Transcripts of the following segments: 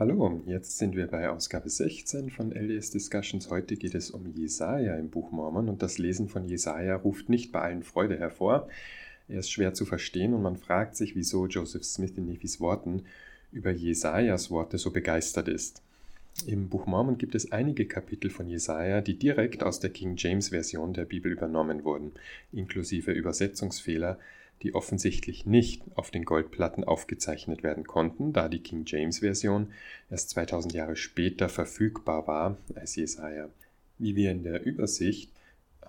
Hallo, jetzt sind wir bei Ausgabe 16 von LDS Discussions. Heute geht es um Jesaja im Buch Mormon und das Lesen von Jesaja ruft nicht bei allen Freude hervor. Er ist schwer zu verstehen und man fragt sich, wieso Joseph Smith in Nephis Worten über Jesajas Worte so begeistert ist. Im Buch Mormon gibt es einige Kapitel von Jesaja, die direkt aus der King James Version der Bibel übernommen wurden, inklusive Übersetzungsfehler, die offensichtlich nicht auf den Goldplatten aufgezeichnet werden konnten, da die King James Version erst 2000 Jahre später verfügbar war als Jesaja. Wie wir in der Übersicht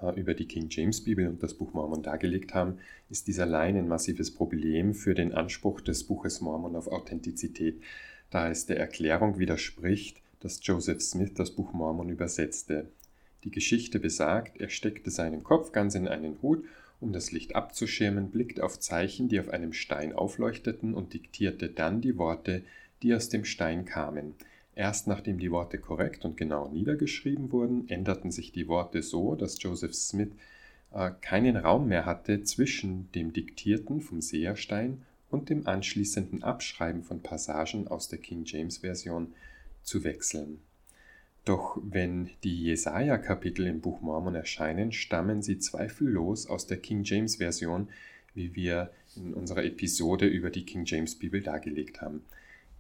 äh, über die King James Bibel und das Buch Mormon dargelegt haben, ist dies allein ein massives Problem für den Anspruch des Buches Mormon auf Authentizität, da es der Erklärung widerspricht, dass Joseph Smith das Buch Mormon übersetzte. Die Geschichte besagt, er steckte seinen Kopf ganz in einen Hut um das Licht abzuschirmen, blickte auf Zeichen, die auf einem Stein aufleuchteten, und diktierte dann die Worte, die aus dem Stein kamen. Erst nachdem die Worte korrekt und genau niedergeschrieben wurden, änderten sich die Worte so, dass Joseph Smith äh, keinen Raum mehr hatte zwischen dem Diktierten vom Seherstein und dem anschließenden Abschreiben von Passagen aus der King James Version zu wechseln. Doch wenn die Jesaja-Kapitel im Buch Mormon erscheinen, stammen sie zweifellos aus der King James Version, wie wir in unserer Episode über die King James Bibel dargelegt haben.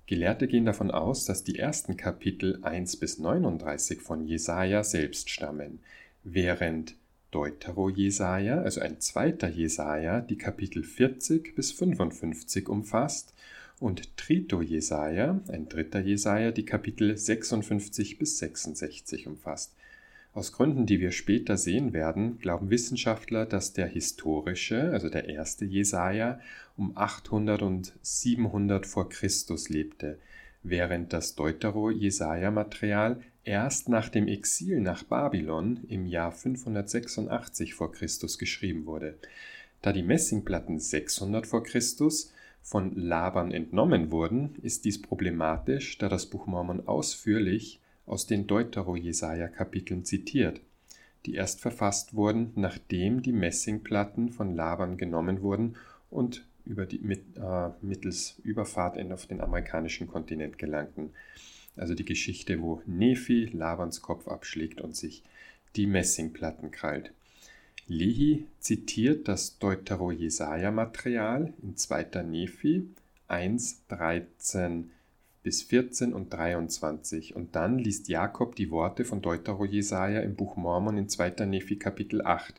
Gelehrte gehen davon aus, dass die ersten Kapitel 1 bis 39 von Jesaja selbst stammen, während Deutero-Jesaja, also ein zweiter Jesaja, die Kapitel 40 bis 55 umfasst und Trito Jesaja, ein dritter Jesaja, die Kapitel 56 bis 66 umfasst. Aus Gründen, die wir später sehen werden, glauben Wissenschaftler, dass der historische, also der erste Jesaja, um 800 und 700 vor Christus lebte, während das Deutero-Jesaja-Material erst nach dem Exil nach Babylon im Jahr 586 vor Christus geschrieben wurde. Da die Messingplatten 600 vor Christus von Laban entnommen wurden, ist dies problematisch, da das Buch Mormon ausführlich aus den Deutero-Jesaja-Kapiteln zitiert, die erst verfasst wurden, nachdem die Messingplatten von Laban genommen wurden und über die, mit, äh, mittels Überfahrt auf den amerikanischen Kontinent gelangten. Also die Geschichte, wo Nephi Labans Kopf abschlägt und sich die Messingplatten krallt. Lehi zitiert das Deutero-Jesaja-Material in 2. Nephi 1, 13 bis 14 und 23 und dann liest Jakob die Worte von Deutero-Jesaja im Buch Mormon in 2. Nephi Kapitel 8.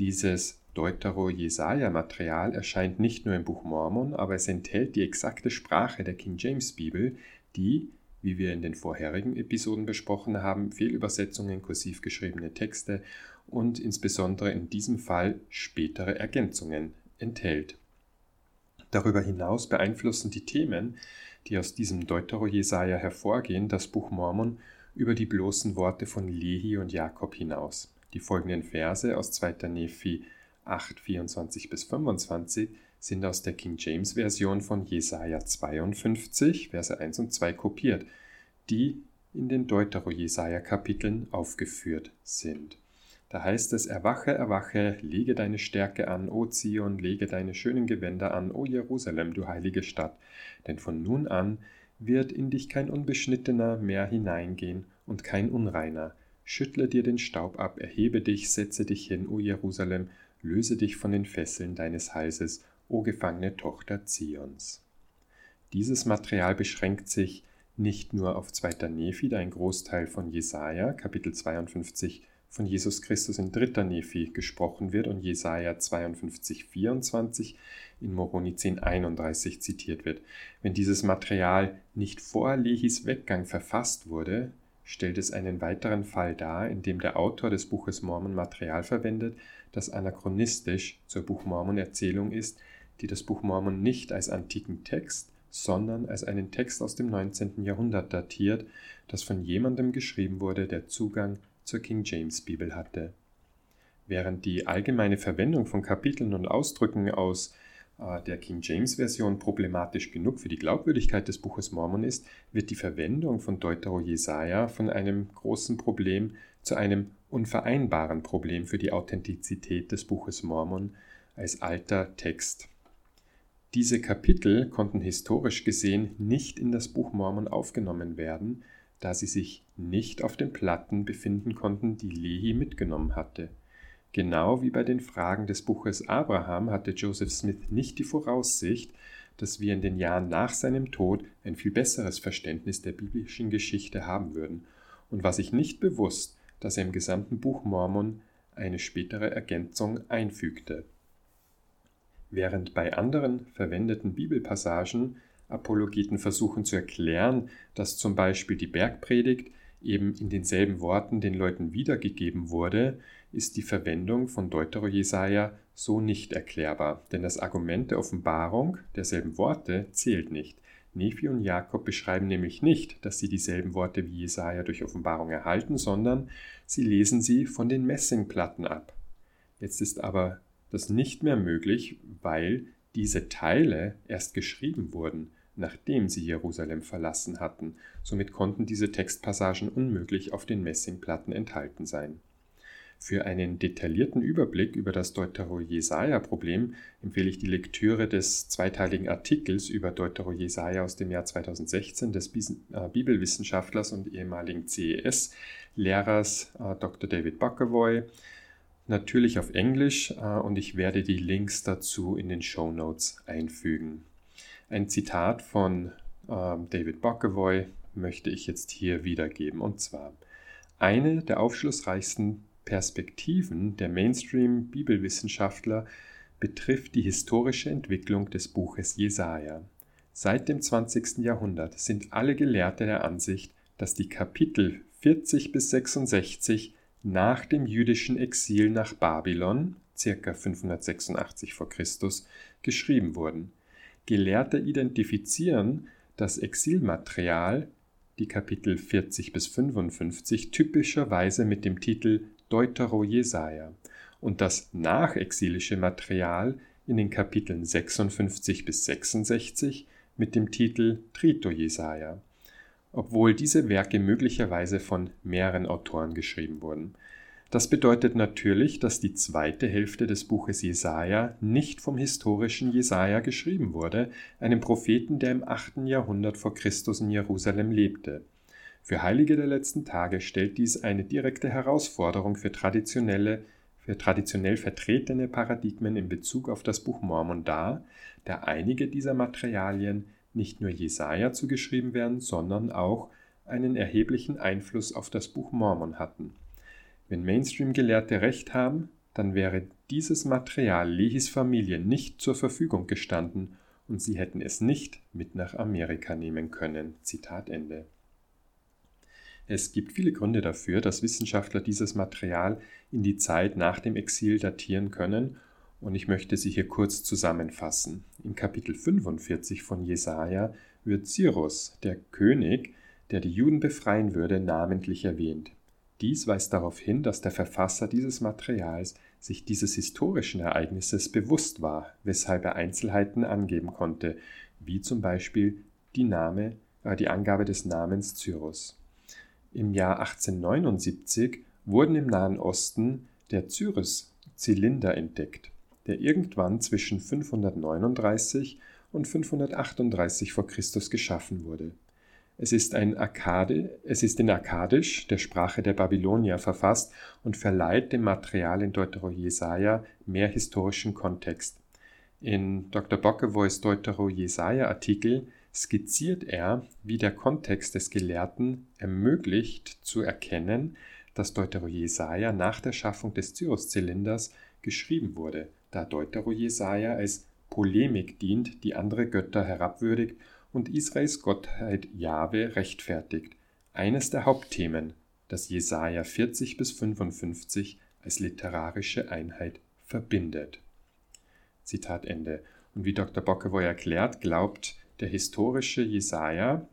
Dieses Deutero-Jesaja-Material erscheint nicht nur im Buch Mormon, aber es enthält die exakte Sprache der King James Bibel, die wie wir in den vorherigen Episoden besprochen haben, Fehlübersetzungen, kursiv geschriebene Texte und insbesondere in diesem Fall spätere Ergänzungen enthält. Darüber hinaus beeinflussen die Themen, die aus diesem Deutero-Jesaja hervorgehen, das Buch Mormon über die bloßen Worte von Lehi und Jakob hinaus. Die folgenden Verse aus 2. Nephi 8, 24 bis 25 sind aus der King James Version von Jesaja 52, Verse 1 und 2 kopiert, die in den Deutero-Jesaja-Kapiteln aufgeführt sind. Da heißt es: Erwache, erwache, lege deine Stärke an, O Zion, lege deine schönen Gewänder an, O Jerusalem, du heilige Stadt. Denn von nun an wird in dich kein Unbeschnittener mehr hineingehen und kein Unreiner. Schüttle dir den Staub ab, erhebe dich, setze dich hin, O Jerusalem, löse dich von den Fesseln deines Halses o gefangene Tochter Zions. Dieses Material beschränkt sich nicht nur auf 2. Nephi, ein Großteil von Jesaja, Kapitel 52, von Jesus Christus in 3. Nephi gesprochen wird und Jesaja 52, 24 in Moroni 10, 31 zitiert wird. Wenn dieses Material nicht vor Lehis Weggang verfasst wurde, stellt es einen weiteren Fall dar, in dem der Autor des Buches Mormon Material verwendet, das anachronistisch zur Buch Mormon Erzählung ist, die das Buch Mormon nicht als antiken Text, sondern als einen Text aus dem 19. Jahrhundert datiert, das von jemandem geschrieben wurde, der Zugang zur King James Bibel hatte. Während die allgemeine Verwendung von Kapiteln und Ausdrücken aus äh, der King James Version problematisch genug für die Glaubwürdigkeit des Buches Mormon ist, wird die Verwendung von Deutero Jesaja von einem großen Problem zu einem unvereinbaren Problem für die Authentizität des Buches Mormon als alter Text Diese Kapitel konnten historisch gesehen nicht in das Buch Mormon aufgenommen werden, da sie sich nicht auf den Platten befinden konnten, die Lehi mitgenommen hatte. Genau wie bei den Fragen des Buches Abraham hatte Joseph Smith nicht die Voraussicht, dass wir in den Jahren nach seinem Tod ein viel besseres Verständnis der biblischen Geschichte haben würden und war sich nicht bewusst, dass er im gesamten Buch Mormon eine spätere Ergänzung einfügte. Während bei anderen verwendeten Bibelpassagen Apologeten versuchen zu erklären, dass zum Beispiel die Bergpredigt eben in denselben Worten den Leuten wiedergegeben wurde, ist die Verwendung von Deutero-Jesaja so nicht erklärbar, denn das Argument der Offenbarung derselben Worte zählt nicht. Nephi und Jakob beschreiben nämlich nicht, dass sie dieselben Worte wie Jesaja durch Offenbarung erhalten, sondern sie lesen sie von den Messingplatten ab. Jetzt ist aber das nicht mehr möglich, weil diese Teile erst geschrieben wurden, nachdem sie Jerusalem verlassen hatten. Somit konnten diese Textpassagen unmöglich auf den Messingplatten enthalten sein. Für einen detaillierten Überblick über das Deutero-Jesaja-Problem empfehle ich die Lektüre des zweiteiligen Artikels über Deutero-Jesaja aus dem Jahr 2016 des äh, Bibelwissenschaftlers und ehemaligen CES-Lehrers äh, Dr. David Buckevoy, natürlich auf Englisch äh, und ich werde die Links dazu in den Show Notes einfügen. Ein Zitat von David Buckevoy möchte ich jetzt hier wiedergeben und zwar eine der aufschlussreichsten Perspektiven der Mainstream-Bibelwissenschaftler betrifft die historische Entwicklung des Buches Jesaja. Seit dem 20. Jahrhundert sind alle Gelehrte der Ansicht, dass die Kapitel 40 bis 66 nach dem jüdischen Exil nach Babylon (ca. 586 v. Chr.) geschrieben wurden. Gelehrte identifizieren das Exilmaterial, die Kapitel 40 bis 55, typischerweise mit dem Titel Deutero-Jesaja und das nachexilische Material in den Kapiteln 56 bis 66 mit dem Titel Trito-Jesaja, obwohl diese Werke möglicherweise von mehreren Autoren geschrieben wurden. Das bedeutet natürlich, dass die zweite Hälfte des Buches Jesaja nicht vom historischen Jesaja geschrieben wurde, einem Propheten, der im 8. Jahrhundert vor Christus in Jerusalem lebte. Für Heilige der letzten Tage stellt dies eine direkte Herausforderung für traditionelle für traditionell vertretene Paradigmen in Bezug auf das Buch Mormon dar, da einige dieser Materialien nicht nur Jesaja zugeschrieben werden, sondern auch einen erheblichen Einfluss auf das Buch Mormon hatten. Wenn Mainstream-Gelehrte recht haben, dann wäre dieses Material Lehis Familie nicht zur Verfügung gestanden und sie hätten es nicht mit nach Amerika nehmen können. Zitat Ende. Es gibt viele Gründe dafür, dass Wissenschaftler dieses Material in die Zeit nach dem Exil datieren können, und ich möchte sie hier kurz zusammenfassen. In Kapitel 45 von Jesaja wird Cyrus, der König, der die Juden befreien würde, namentlich erwähnt. Dies weist darauf hin, dass der Verfasser dieses Materials sich dieses historischen Ereignisses bewusst war, weshalb er Einzelheiten angeben konnte, wie zum Beispiel die, Name, äh, die Angabe des Namens Cyrus. Im Jahr 1879 wurden im Nahen Osten der Cyrus-Zylinder entdeckt, der irgendwann zwischen 539 und 538 v. Chr. geschaffen wurde. Es ist, ein Akkade, es ist in Akkadisch, der Sprache der Babylonier, verfasst und verleiht dem Material in Deutero-Jesaja mehr historischen Kontext. In Dr. Bockevoys Deutero-Jesaja-Artikel skizziert er, wie der Kontext des Gelehrten ermöglicht zu erkennen, dass Deutero-Jesaja nach der Schaffung des Cyrus-Zylinders geschrieben wurde, da Deutero-Jesaja als Polemik dient, die andere Götter herabwürdigt und Israels Gottheit Jahwe rechtfertigt. Eines der Hauptthemen, das Jesaja 40 bis 55 als literarische Einheit verbindet. Zitat Ende. Und wie Dr. Bockevoy erklärt, glaubt der historische Jesaja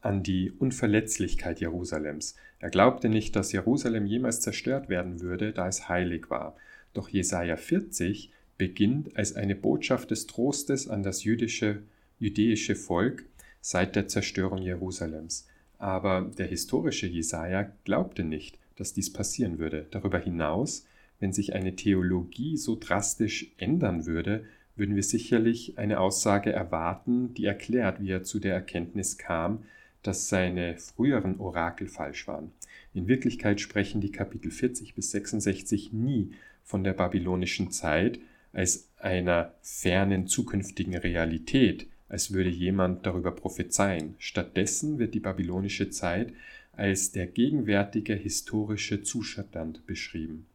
an die Unverletzlichkeit Jerusalems. Er glaubte nicht, dass Jerusalem jemals zerstört werden würde, da es heilig war. Doch Jesaja 40 beginnt als eine Botschaft des Trostes an das jüdische, jüdische Volk seit der Zerstörung Jerusalems. Aber der historische Jesaja glaubte nicht, dass dies passieren würde. Darüber hinaus, wenn sich eine Theologie so drastisch ändern würde, würden wir sicherlich eine Aussage erwarten, die erklärt, wie er zu der Erkenntnis kam, dass seine früheren Orakel falsch waren. In Wirklichkeit sprechen die Kapitel 40 bis 66 nie von der babylonischen Zeit als einer fernen zukünftigen Realität, als würde jemand darüber prophezeien. Stattdessen wird die babylonische Zeit als der gegenwärtige historische Zustand beschrieben.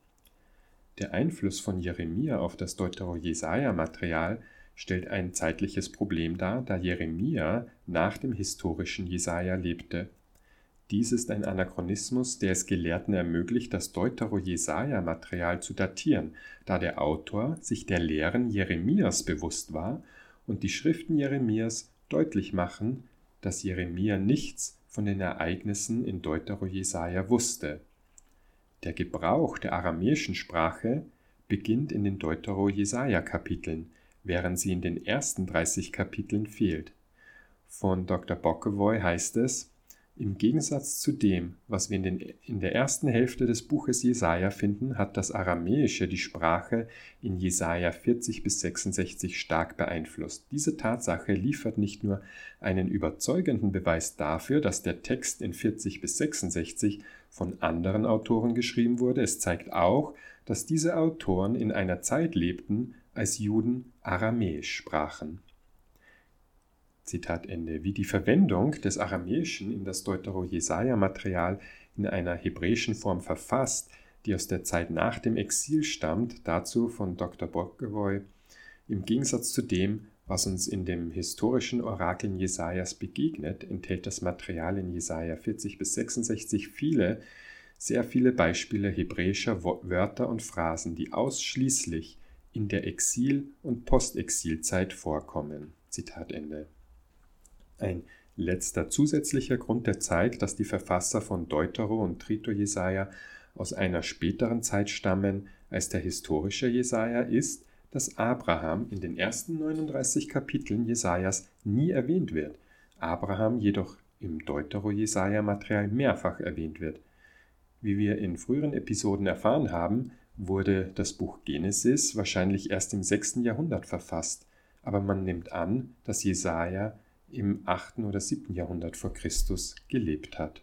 Der Einfluss von Jeremia auf das Deutero-Jesaja-Material stellt ein zeitliches Problem dar, da Jeremia nach dem historischen Jesaja lebte. Dies ist ein Anachronismus, der es Gelehrten ermöglicht, das Deutero-Jesaja-Material zu datieren, da der Autor sich der Lehren Jeremias bewusst war und die Schriften Jeremias deutlich machen, dass Jeremia nichts von den Ereignissen in Deutero-Jesaja wusste. Der Gebrauch der aramäischen Sprache beginnt in den Deutero-Jesaja-Kapiteln, während sie in den ersten 30 Kapiteln fehlt. Von Dr. Bockevoy heißt es, im Gegensatz zu dem, was wir in, den, in, der ersten Hälfte des Buches Jesaja finden, hat das Aramäische die Sprache in Jesaja 40 bis 66 stark beeinflusst. Diese Tatsache liefert nicht nur einen überzeugenden Beweis dafür, dass der Text in 40 bis 66 von anderen Autoren geschrieben wurde, es zeigt auch, dass diese Autoren in einer Zeit lebten, als Juden Aramäisch sprachen. Zitat Ende. Wie die Verwendung des Aramäischen in das Deutero-Jesaja-Material in einer hebräischen Form verfasst, die aus der Zeit nach dem Exil stammt, dazu von Dr. Bockevoy, im Gegensatz zu dem, was uns in dem historischen Orakeln Jesajas begegnet, enthält das Material in Jesaja 40 bis 66 viele, sehr viele Beispiele hebräischer Wörter und Phrasen, die ausschließlich in der Exil- und Postexilzeit vorkommen. Zitat Ende. Ein letzter zusätzlicher Grund, der zeigt, dass die Verfasser von Deutero und Trito Jesaja aus einer späteren Zeit stammen als der historische Jesaja, ist, dass Abraham in den ersten 39 Kapiteln Jesajas nie erwähnt wird, Abraham jedoch im Deutero-Jesaja-Material mehrfach erwähnt wird. Wie wir in früheren Episoden erfahren haben, wurde das Buch Genesis wahrscheinlich erst im 6. Jahrhundert verfasst, aber man nimmt an, dass Jesaja im 8. oder 7. Jahrhundert vor Christus gelebt hat.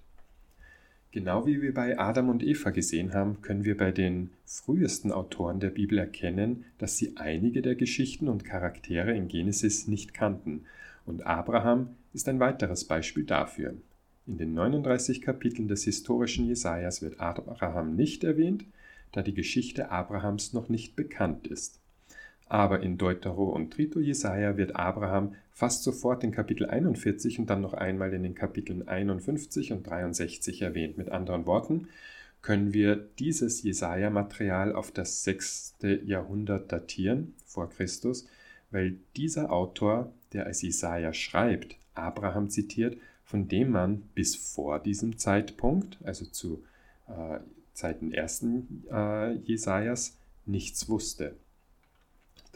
Genau wie wir bei Adam und Eva gesehen haben, können wir bei den frühesten Autoren der Bibel erkennen, dass sie einige der Geschichten und Charaktere in Genesis nicht kannten, und Abraham ist ein weiteres Beispiel dafür. In den 39 Kapiteln des historischen Jesajas wird Abraham nicht erwähnt, da die Geschichte Abrahams noch nicht bekannt ist. Aber in Deutero und Trito Jesaja wird Abraham fast sofort in Kapitel 41 und dann noch einmal in den Kapiteln 51 und 63 erwähnt. Mit anderen Worten können wir dieses Jesaja-Material auf das 6. Jahrhundert datieren vor Christus, weil dieser Autor, der als Jesaja schreibt, Abraham zitiert, von dem man bis vor diesem Zeitpunkt, also zu äh, Zeiten ersten äh, Jesajas, nichts wusste.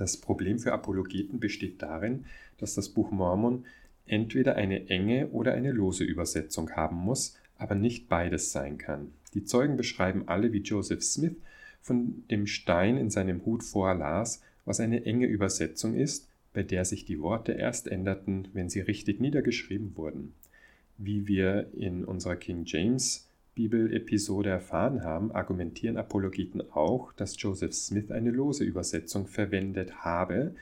Das Problem für Apologeten besteht darin, dass das Buch Mormon entweder eine enge oder eine lose Übersetzung haben muss, aber nicht beides sein kann. Die Zeugen beschreiben alle, wie Joseph Smith von dem Stein in seinem Hut vorlas, was eine enge Übersetzung ist, bei der sich die Worte erst änderten, wenn sie richtig niedergeschrieben wurden. Wie wir in unserer King James Bibel-Episode erfahren haben, argumentieren Apologeten auch, dass Joseph Smith eine lose Übersetzung verwendet habe,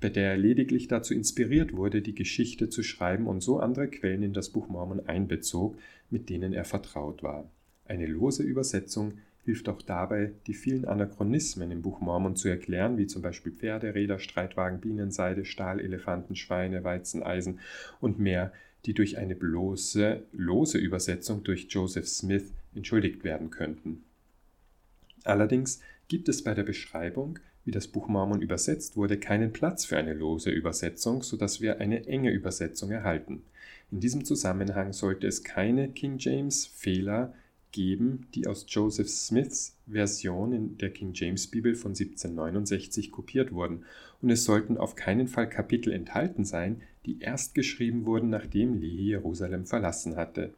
bei der er lediglich dazu inspiriert wurde, die Geschichte zu schreiben und so andere Quellen in das Buch Mormon einbezog, mit denen er vertraut war. Eine lose Übersetzung hilft auch dabei, die vielen Anachronismen im Buch Mormon zu erklären, wie zum Beispiel Pferde, Räder, Streitwagen, Bienenseide, Stahl, Elefanten, Schweine, Weizen, Eisen und mehr, die durch eine bloße, lose Übersetzung durch Joseph Smith entschuldigt werden könnten. Allerdings gibt es bei der Beschreibung, wie das Buch Mormon übersetzt wurde, keinen Platz für eine lose Übersetzung, sodass wir eine enge Übersetzung erhalten. In diesem Zusammenhang sollte es keine King James Fehler geben, die aus Joseph Smiths Version in der King James Bibel von 1769 kopiert wurden, und es sollten auf keinen Fall Kapitel enthalten sein, die erst geschrieben wurden, nachdem Lehi Jerusalem verlassen hatte.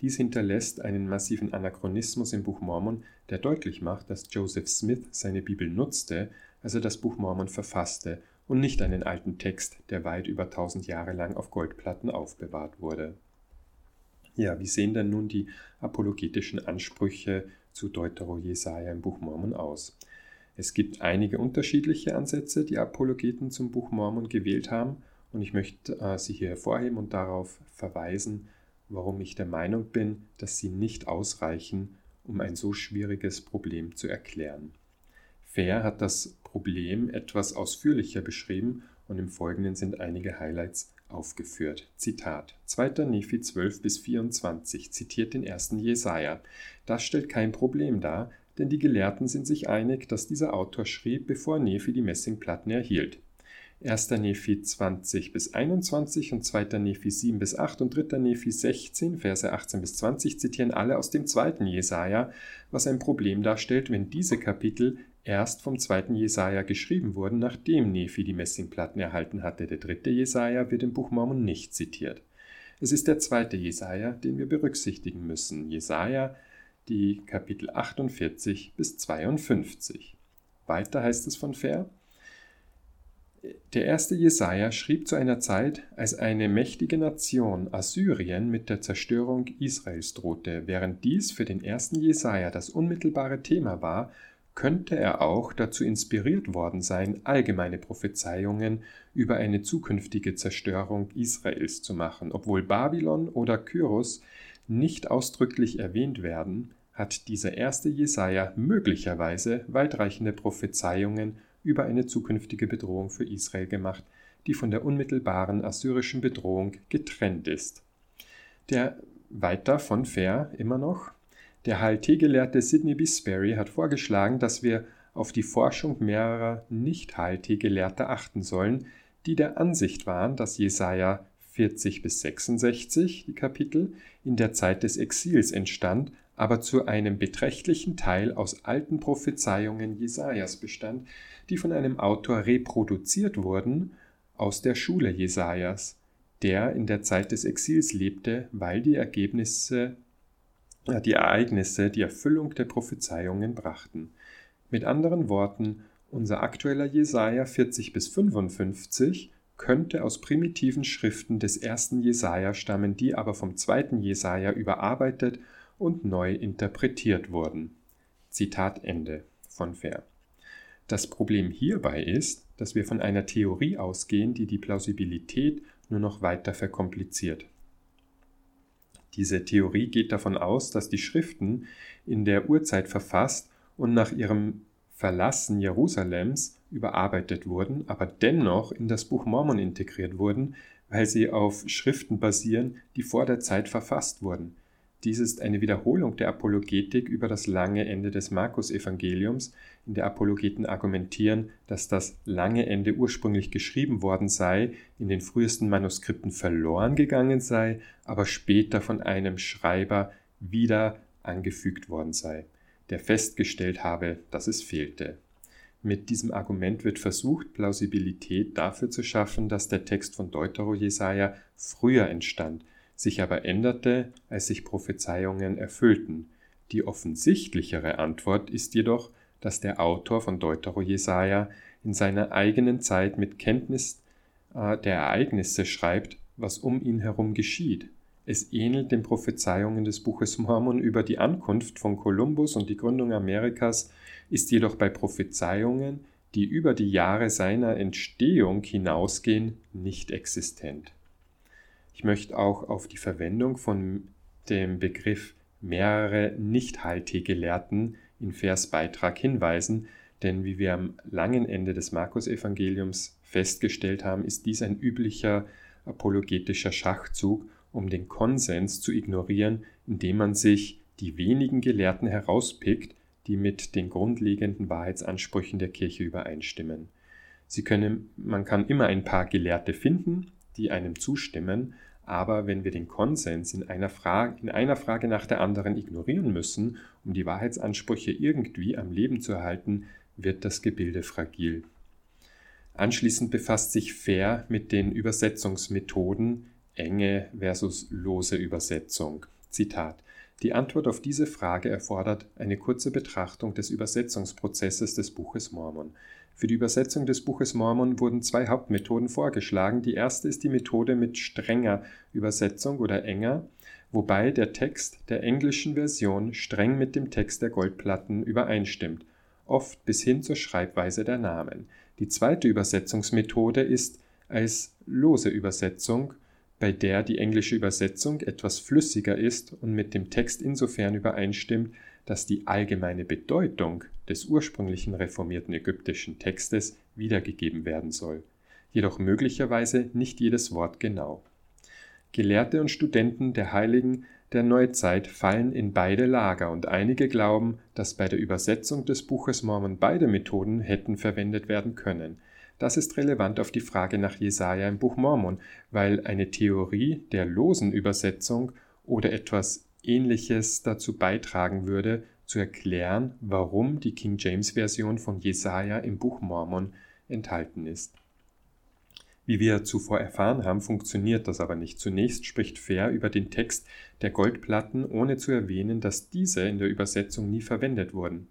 Dies hinterlässt einen massiven Anachronismus im Buch Mormon, der deutlich macht, dass Joseph Smith seine Bibel nutzte, als er das Buch Mormon verfasste und nicht einen alten Text, der weit über tausend Jahre lang auf Goldplatten aufbewahrt wurde. Ja, wie sehen denn nun die apologetischen Ansprüche zu Deutero Jesaja im Buch Mormon aus? Es gibt einige unterschiedliche Ansätze, die Apologeten zum Buch Mormon gewählt haben, und ich möchte äh, sie hier hervorheben und darauf verweisen, warum ich der Meinung bin, dass sie nicht ausreichen, um ein so schwieriges Problem zu erklären. Fair hat das Problem etwas ausführlicher beschrieben und im Folgenden sind einige Highlights aufgeführt. Zitat 2. Nephi 12 bis 24 zitiert den ersten Jesaja. Das stellt kein Problem dar, denn die Gelehrten sind sich einig, dass dieser Autor schrieb, bevor Nephi die Messingplatten erhielt. 1. Nephi 20 bis 21 und 2. Nephi 7 bis 8 und 3. Nephi 16, Verse 18 bis 20 zitieren alle aus dem zweiten Jesaja, was ein Problem darstellt, wenn diese Kapitel erst vom zweiten Jesaja geschrieben wurden, nachdem Nephi die Messingplatten erhalten hatte. Der dritte Jesaja wird im Buch Mormon nicht zitiert. Es ist der zweite Jesaja, den wir berücksichtigen müssen. Jesaja, die Kapitel 48 bis 52. Weiter heißt es von Ver. Der erste Jesaja schrieb zu einer Zeit, als eine mächtige Nation, Assyrien, mit der Zerstörung Israels drohte. Während dies für den ersten Jesaja das unmittelbare Thema war, könnte er auch dazu inspiriert worden sein, allgemeine Prophezeiungen über eine zukünftige Zerstörung Israels zu machen. Obwohl Babylon oder Kyros nicht ausdrücklich erwähnt werden, hat dieser erste Jesaja möglicherweise weitreichende Prophezeiungen über eine zukünftige Bedrohung für Israel gemacht, die von der unmittelbaren assyrischen Bedrohung getrennt ist. Der weiter von Fair immer noch. Der HLT-Gelehrte Sidney B. Hat vorgeschlagen, dass wir auf die Forschung mehrerer Nicht-HLT-Gelehrter achten sollen, die der Ansicht waren, dass Jesaja 40 bis 66, die Kapitel, in der Zeit des Exils entstand, aber zu einem beträchtlichen Teil aus alten Prophezeiungen Jesajas bestand, die von einem Autor reproduziert wurden aus der Schule Jesajas, der in der Zeit des Exils lebte, weil die Ergebnisse, die Ereignisse die Erfüllung der Prophezeiungen brachten. Mit anderen Worten, unser aktueller Jesaja 40 bis 55 könnte aus primitiven Schriften des ersten Jesaja stammen, die aber vom zweiten Jesaja überarbeitet und neu interpretiert wurden. Zitat Ende von Fair. Das Problem hierbei ist, dass wir von einer Theorie ausgehen, die die Plausibilität nur noch weiter verkompliziert. Diese Theorie geht davon aus, dass die Schriften in der Urzeit verfasst und nach ihrem Verlassen Jerusalems überarbeitet wurden, aber dennoch in das Buch Mormon integriert wurden, weil sie auf Schriften basieren, die vor der Zeit verfasst wurden. Dies ist eine Wiederholung der Apologetik über das lange Ende des Markus-Evangeliums, in der Apologeten argumentieren, dass das lange Ende ursprünglich geschrieben worden sei, in den frühesten Manuskripten verloren gegangen sei, aber später von einem Schreiber wieder angefügt worden sei, der festgestellt habe, dass es fehlte. Mit diesem Argument wird versucht, Plausibilität dafür zu schaffen, dass der Text von Deutero Jesaja früher entstand, sich aber änderte, als sich Prophezeiungen erfüllten. Die offensichtlichere Antwort ist jedoch, dass der Autor von Deutero Jesaja in seiner eigenen Zeit mit Kenntnis äh, der Ereignisse schreibt, was um ihn herum geschieht. Es ähnelt den Prophezeiungen des Buches Mormon über die Ankunft von Kolumbus und die Gründung Amerikas, ist jedoch bei Prophezeiungen, die über die Jahre seiner Entstehung hinausgehen, nicht existent. Ich möchte auch auf die Verwendung von dem Begriff mehrere Nicht-HT-Gelehrten in Vers Beitrag hinweisen, denn wie wir am langen Ende des Markus-Evangeliums festgestellt haben, ist dies ein üblicher apologetischer Schachzug, um den Konsens zu ignorieren, indem man sich die wenigen Gelehrten herauspickt, die mit den grundlegenden Wahrheitsansprüchen der Kirche übereinstimmen. Sie können, man kann immer ein paar Gelehrte finden, die einem zustimmen, aber wenn wir den Konsens in einer, Frage, in einer Frage nach der anderen ignorieren müssen, um die Wahrheitsansprüche irgendwie am Leben zu erhalten, wird das Gebilde fragil. Anschließend befasst sich Fair mit den Übersetzungsmethoden enge versus lose Übersetzung. Zitat. Die Antwort auf diese Frage erfordert eine kurze Betrachtung des Übersetzungsprozesses des Buches Mormon. Für die Übersetzung des Buches Mormon wurden zwei Hauptmethoden vorgeschlagen. Die erste ist die Methode mit strenger Übersetzung oder enger, wobei der Text der englischen Version streng mit dem Text der Goldplatten übereinstimmt, oft bis hin zur Schreibweise der Namen. Die zweite Übersetzungsmethode ist als lose Übersetzung, bei der die englische Übersetzung etwas flüssiger ist und mit dem Text insofern übereinstimmt, dass die allgemeine Bedeutung des ursprünglichen reformierten ägyptischen Textes wiedergegeben werden soll, jedoch möglicherweise nicht jedes Wort genau. Gelehrte und Studenten der Heiligen der Neuzeit fallen in beide Lager und einige glauben, dass bei der Übersetzung des Buches Mormon beide Methoden hätten verwendet werden können. Das ist relevant auf die Frage nach Jesaja im Buch Mormon, weil eine Theorie der losen Übersetzung oder etwas Ähnliches dazu beitragen würde, zu erklären, warum die King James Version von Jesaja im Buch Mormon enthalten ist. Wie wir zuvor erfahren haben, funktioniert das aber nicht. Zunächst spricht Fair über den Text der Goldplatten, ohne zu erwähnen, dass diese in der Übersetzung nie verwendet wurden.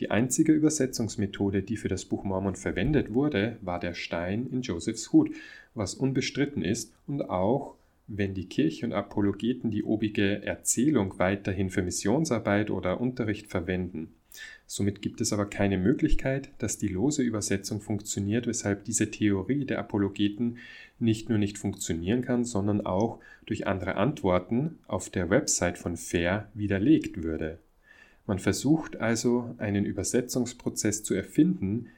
Die einzige Übersetzungsmethode, die für das Buch Mormon verwendet wurde, war der Stein in Josephs Hut, was unbestritten ist und auch wenn die Kirche und Apologeten die obige Erzählung weiterhin für Missionsarbeit oder Unterricht verwenden. Somit gibt es aber keine Möglichkeit, dass die lose Übersetzung funktioniert, weshalb diese Theorie der Apologeten nicht nur nicht funktionieren kann, sondern auch durch andere Antworten auf der Website von FAIR widerlegt würde. Man versucht also einen Übersetzungsprozess zu erfinden,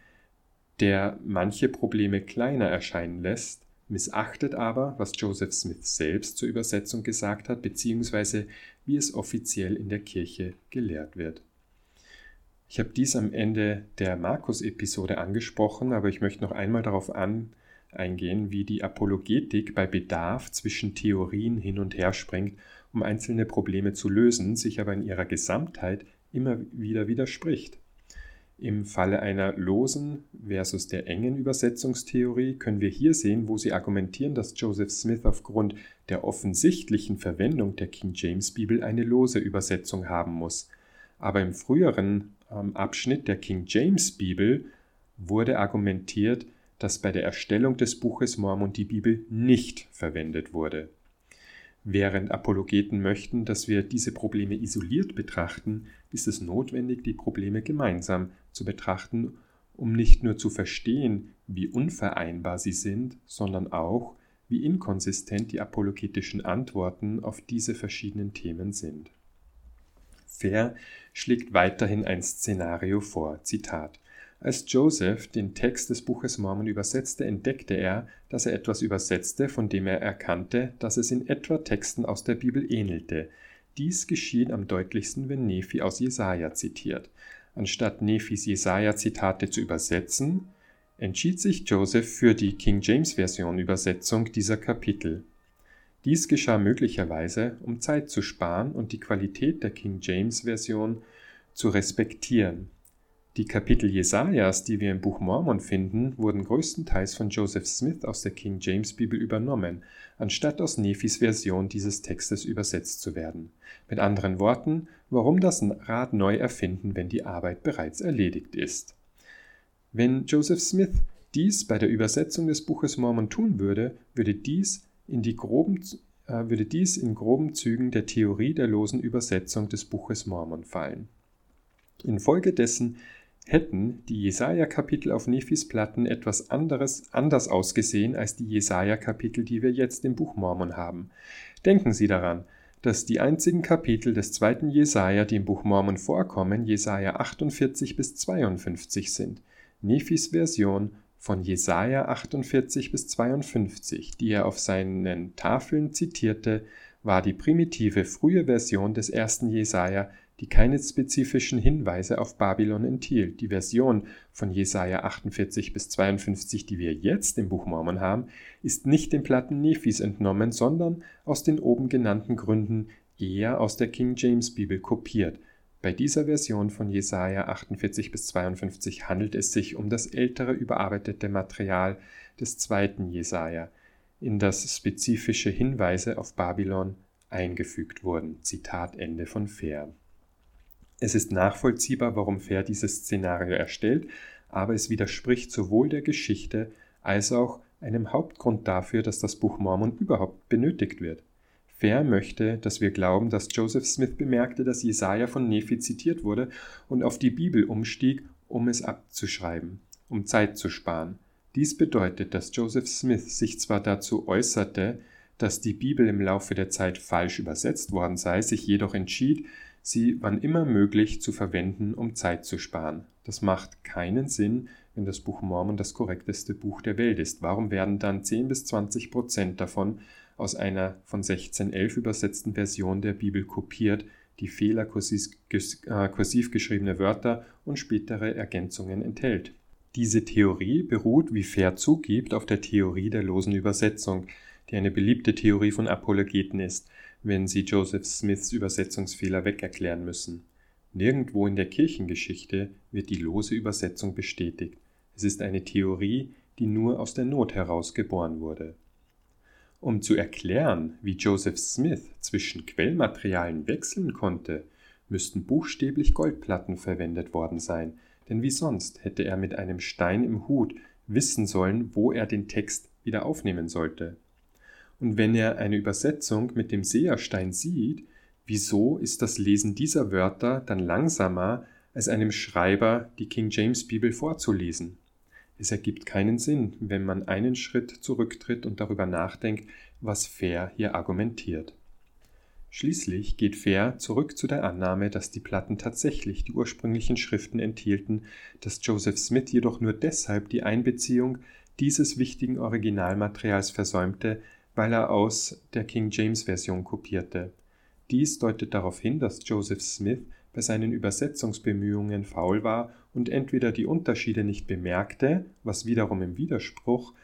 der manche Probleme kleiner erscheinen lässt, missachtet aber, was Joseph Smith selbst zur Übersetzung gesagt hat, beziehungsweise wie es offiziell in der Kirche gelehrt wird. Ich habe dies am Ende der Markus-Episode angesprochen, aber ich möchte noch einmal darauf an, eingehen, wie die Apologetik bei Bedarf zwischen Theorien hin und her springt, um einzelne Probleme zu lösen, sich aber in ihrer Gesamtheit immer wieder widerspricht. Im Falle einer losen versus der engen Übersetzungstheorie können wir hier sehen, wo sie argumentieren, dass Joseph Smith aufgrund der offensichtlichen Verwendung der King James Bibel eine lose Übersetzung haben muss. Aber im früheren ähm, Abschnitt der King James Bibel wurde argumentiert, dass bei der Erstellung des Buches Mormon die Bibel nicht verwendet wurde. Während Apologeten möchten, dass wir diese Probleme isoliert betrachten, ist es notwendig, die Probleme gemeinsam zu betrachten, um nicht nur zu verstehen, wie unvereinbar sie sind, sondern auch, wie inkonsistent die apologetischen Antworten auf diese verschiedenen Themen sind. Fair schlägt weiterhin ein Szenario vor, Zitat als Joseph den Text des Buches Mormon übersetzte, entdeckte er, dass er etwas übersetzte, von dem er erkannte, dass es in etwa Texten aus der Bibel ähnelte. Dies geschieht am deutlichsten, wenn Nephi aus Jesaja zitiert. Anstatt Nephis Jesaja-Zitate zu übersetzen, entschied sich Joseph für die King James Version Übersetzung dieser Kapitel. Dies geschah möglicherweise, um Zeit zu sparen und die Qualität der King James Version zu respektieren. Die Kapitel Jesajas, die wir im Buch Mormon finden, wurden größtenteils von Joseph Smith aus der King James Bibel übernommen, anstatt aus Nephis Version dieses Textes übersetzt zu werden. Mit anderen Worten, warum das Rad neu erfinden, wenn die Arbeit bereits erledigt ist? Wenn Joseph Smith dies bei der Übersetzung des Buches Mormon tun würde, würde dies in die groben äh, würde dies in groben Zügen der Theorie der losen Übersetzung des Buches Mormon fallen. Infolgedessen hätten die Jesaja-Kapitel auf Nephis Platten etwas anderes, anders ausgesehen als die Jesaja-Kapitel, die wir jetzt im Buch Mormon haben. Denken Sie daran, dass die einzigen Kapitel des zweiten Jesaja, die im Buch Mormon vorkommen, Jesaja 48 bis 52 sind. Nephis Version von Jesaja 48 bis 52, die er auf seinen Tafeln zitierte, war die primitive frühe Version des ersten Jesaja, die keine spezifischen Hinweise auf Babylon enthielt. Die Version von Jesaja 48 bis 52, die wir jetzt im Buch Mormon haben, ist nicht den Platten Nephis entnommen, sondern aus den oben genannten Gründen eher aus der King James Bibel kopiert. Bei dieser Version von Jesaja 48 bis 52 handelt es sich um das ältere überarbeitete Material des zweiten Jesaja, in das spezifische Hinweise auf Babylon eingefügt wurden. Zitat Ende von Fair. Es ist nachvollziehbar, warum Fair dieses Szenario erstellt, aber es widerspricht sowohl der Geschichte als auch einem Hauptgrund dafür, dass das Buch Mormon überhaupt benötigt wird. Wer möchte, dass wir glauben, dass Joseph Smith bemerkte, dass Jesaja von Nephi zitiert wurde und auf die Bibel umstieg, um es abzuschreiben, um Zeit zu sparen. Dies bedeutet, dass Joseph Smith sich zwar dazu äußerte, dass die Bibel im Laufe der Zeit falsch übersetzt worden sei, sich jedoch entschied, sie wann immer möglich zu verwenden, um Zeit zu sparen. Das macht keinen Sinn, wenn das Buch Mormon das korrekteste Buch der Welt ist. Warum werden dann 10 bis 20 Prozent davon aus einer von 1611 übersetzten Version der Bibel kopiert, die Fehler äh, kursiv geschriebene Wörter und spätere Ergänzungen enthält. Diese Theorie beruht, wie Fair zugibt, auf der Theorie der losen Übersetzung, die eine beliebte Theorie von Apologeten ist, wenn sie Joseph Smiths Übersetzungsfehler wegerklären müssen. Nirgendwo in der Kirchengeschichte wird die lose Übersetzung bestätigt. Es ist eine Theorie, die nur aus der Not heraus geboren wurde. Um zu erklären, wie Joseph Smith zwischen Quellmaterialien wechseln konnte, müssten buchstäblich Goldplatten verwendet worden sein, denn wie sonst hätte er mit einem Stein im Hut wissen sollen, wo er den Text wieder aufnehmen sollte. Und wenn er eine Übersetzung mit dem Seherstein sieht, wieso ist das Lesen dieser Wörter dann langsamer, als einem Schreiber die King James Bibel vorzulesen? Es ergibt keinen Sinn, wenn man einen Schritt zurücktritt und darüber nachdenkt, was Fair hier argumentiert. Schließlich geht Fair zurück zu der Annahme, dass die Platten tatsächlich die ursprünglichen Schriften enthielten, dass Joseph Smith jedoch nur deshalb die Einbeziehung dieses wichtigen Originalmaterials versäumte, weil er aus der King James Version kopierte. Dies deutet darauf hin, dass Joseph Smith bei seinen Übersetzungsbemühungen faul war und entweder die Unterschiede nicht bemerkte, was wiederum im Widerspruch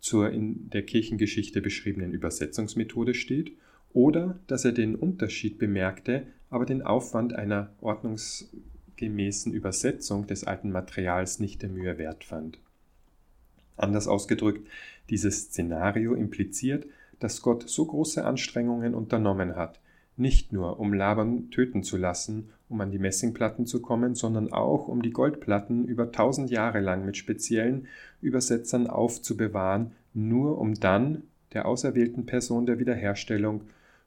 zur in der Kirchengeschichte beschriebenen Übersetzungsmethode steht, oder dass er den Unterschied bemerkte, aber den Aufwand einer ordnungsgemäßen Übersetzung des alten Materials nicht der Mühe wert fand. Anders ausgedrückt, dieses Szenario impliziert, dass Gott so große Anstrengungen unternommen hat, nicht nur um Laban töten zu lassen, um an die Messingplatten zu kommen, sondern auch um die Goldplatten über tausend Jahre lang mit speziellen Übersetzern aufzubewahren, nur um dann der auserwählten Person der Wiederherstellung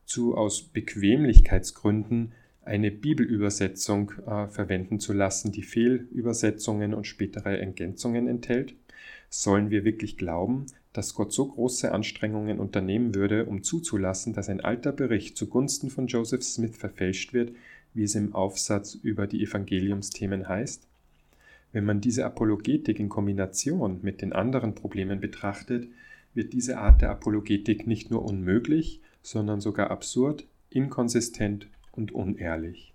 zu aus Bequemlichkeitsgründen eine Bibelübersetzung äh, verwenden zu lassen, die Fehlübersetzungen und spätere Ergänzungen enthält? Sollen wir wirklich glauben, dass Gott so große Anstrengungen unternehmen würde, um zuzulassen, dass ein alter Bericht zugunsten von Joseph Smith verfälscht wird, wie es im Aufsatz über die Evangeliumsthemen heißt? Wenn man diese Apologetik in Kombination mit den anderen Problemen betrachtet, wird diese Art der Apologetik nicht nur unmöglich, sondern sogar absurd, inkonsistent und unehrlich.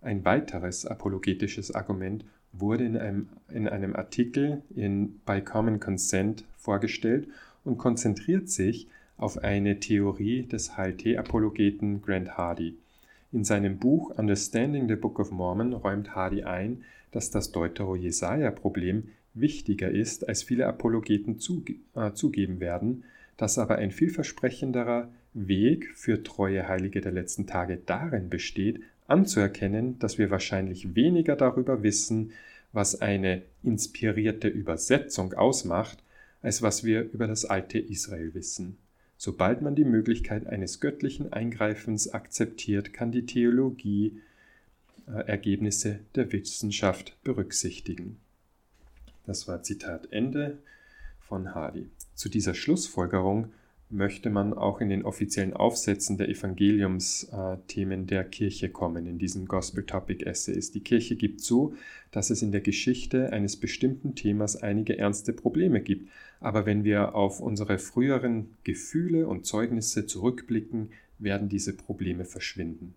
Ein weiteres apologetisches Argument wurde in einem, in einem Artikel in By Common Consent vorgestellt und konzentriert sich auf eine Theorie des HLT-Apologeten Grant Hardy. In seinem Buch Understanding the Book of Mormon räumt Hardy ein, dass das Deutero-Jesaja-Problem wichtiger ist, als viele Apologeten zuge äh, zugeben werden, dass aber ein vielversprechenderer Weg für treue Heilige der letzten Tage darin besteht, anzuerkennen, dass wir wahrscheinlich weniger darüber wissen, was eine inspirierte Übersetzung ausmacht, als was wir über das alte Israel wissen. Sobald man die Möglichkeit eines göttlichen Eingreifens akzeptiert, kann die Theologie äh, Ergebnisse der Wissenschaft berücksichtigen. Das war Zitat Ende von Hardy. Zu dieser Schlussfolgerung möchte man auch in den offiziellen Aufsätzen der Evangeliumsthemen der Kirche kommen, in diesen Gospel Topic Essays. Die Kirche gibt zu, dass es in der Geschichte eines bestimmten Themas einige ernste Probleme gibt. Aber wenn wir auf unsere früheren Gefühle und Zeugnisse zurückblicken, werden diese Probleme verschwinden.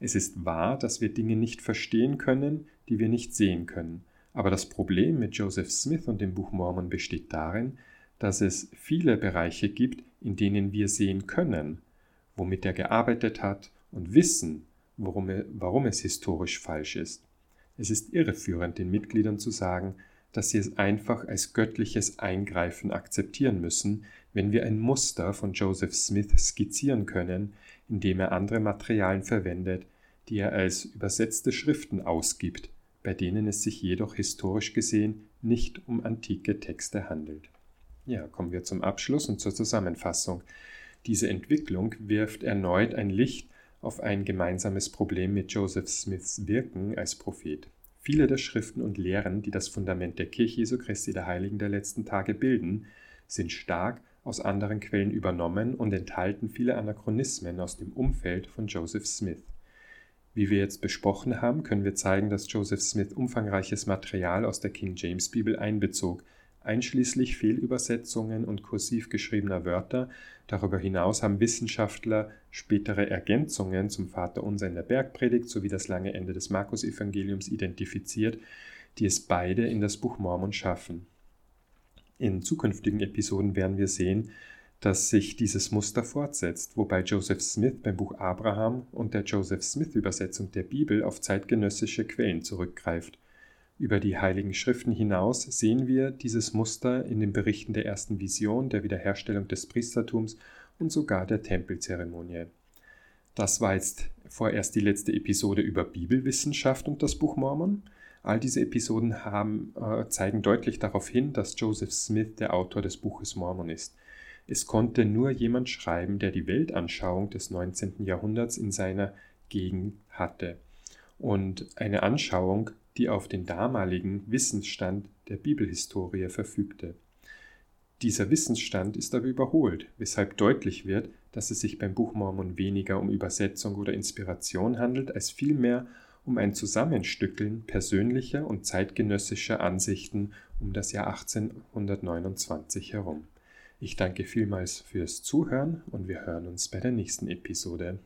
Es ist wahr, dass wir Dinge nicht verstehen können, die wir nicht sehen können. Aber das Problem mit Joseph Smith und dem Buch Mormon besteht darin, dass es viele Bereiche gibt, in denen wir sehen können, womit er gearbeitet hat und wissen, warum, warum es historisch falsch ist. Es ist irreführend, den Mitgliedern zu sagen, dass sie es einfach als göttliches Eingreifen akzeptieren müssen, wenn wir ein Muster von Joseph Smith skizzieren können, indem er andere Materialien verwendet, die er als übersetzte Schriften ausgibt, bei denen es sich jedoch historisch gesehen nicht um antike Texte handelt. Ja, kommen wir zum Abschluss und zur Zusammenfassung. Diese Entwicklung wirft erneut ein Licht auf ein gemeinsames Problem mit Joseph Smiths Wirken als Prophet. Viele der Schriften und Lehren, die das Fundament der Kirche Jesu Christi der Heiligen der letzten Tage bilden, sind stark aus anderen Quellen übernommen und enthalten viele Anachronismen aus dem Umfeld von Joseph Smith. Wie wir jetzt besprochen haben, können wir zeigen, dass Joseph Smith umfangreiches Material aus der King James Bibel einbezog, einschließlich Fehlübersetzungen und kursiv geschriebener Wörter. Darüber hinaus haben Wissenschaftler spätere Ergänzungen zum Vaterunser in der Bergpredigt sowie das lange Ende des Markus-Evangeliums identifiziert, die es beide in das Buch Mormon schaffen. In zukünftigen Episoden werden wir sehen, dass sich dieses Muster fortsetzt, wobei Joseph Smith beim Buch Abraham und der Joseph Smith-Übersetzung der Bibel auf zeitgenössische Quellen zurückgreift. Über die Heiligen Schriften hinaus sehen wir dieses Muster in den Berichten der ersten Vision, der Wiederherstellung des Priestertums und sogar der Tempelzeremonie. Das war jetzt vorerst die letzte Episode über Bibelwissenschaft und das Buch Mormon. All diese Episoden haben, äh, zeigen deutlich darauf hin, dass Joseph Smith der Autor des Buches Mormon ist. Es konnte nur jemand schreiben, der die Weltanschauung des 19. Jahrhunderts in seiner Gegend hatte und eine Anschauung, die auf den damaligen Wissensstand der Bibelhistorie verfügte. Dieser Wissensstand ist aber überholt, weshalb deutlich wird, dass es sich beim Buch Mormon weniger um Übersetzung oder Inspiration handelt, als vielmehr um ein Zusammenstückeln persönlicher und zeitgenössischer Ansichten um das Jahr 1829 herum. Ich danke vielmals fürs Zuhören und wir hören uns bei der nächsten Episode.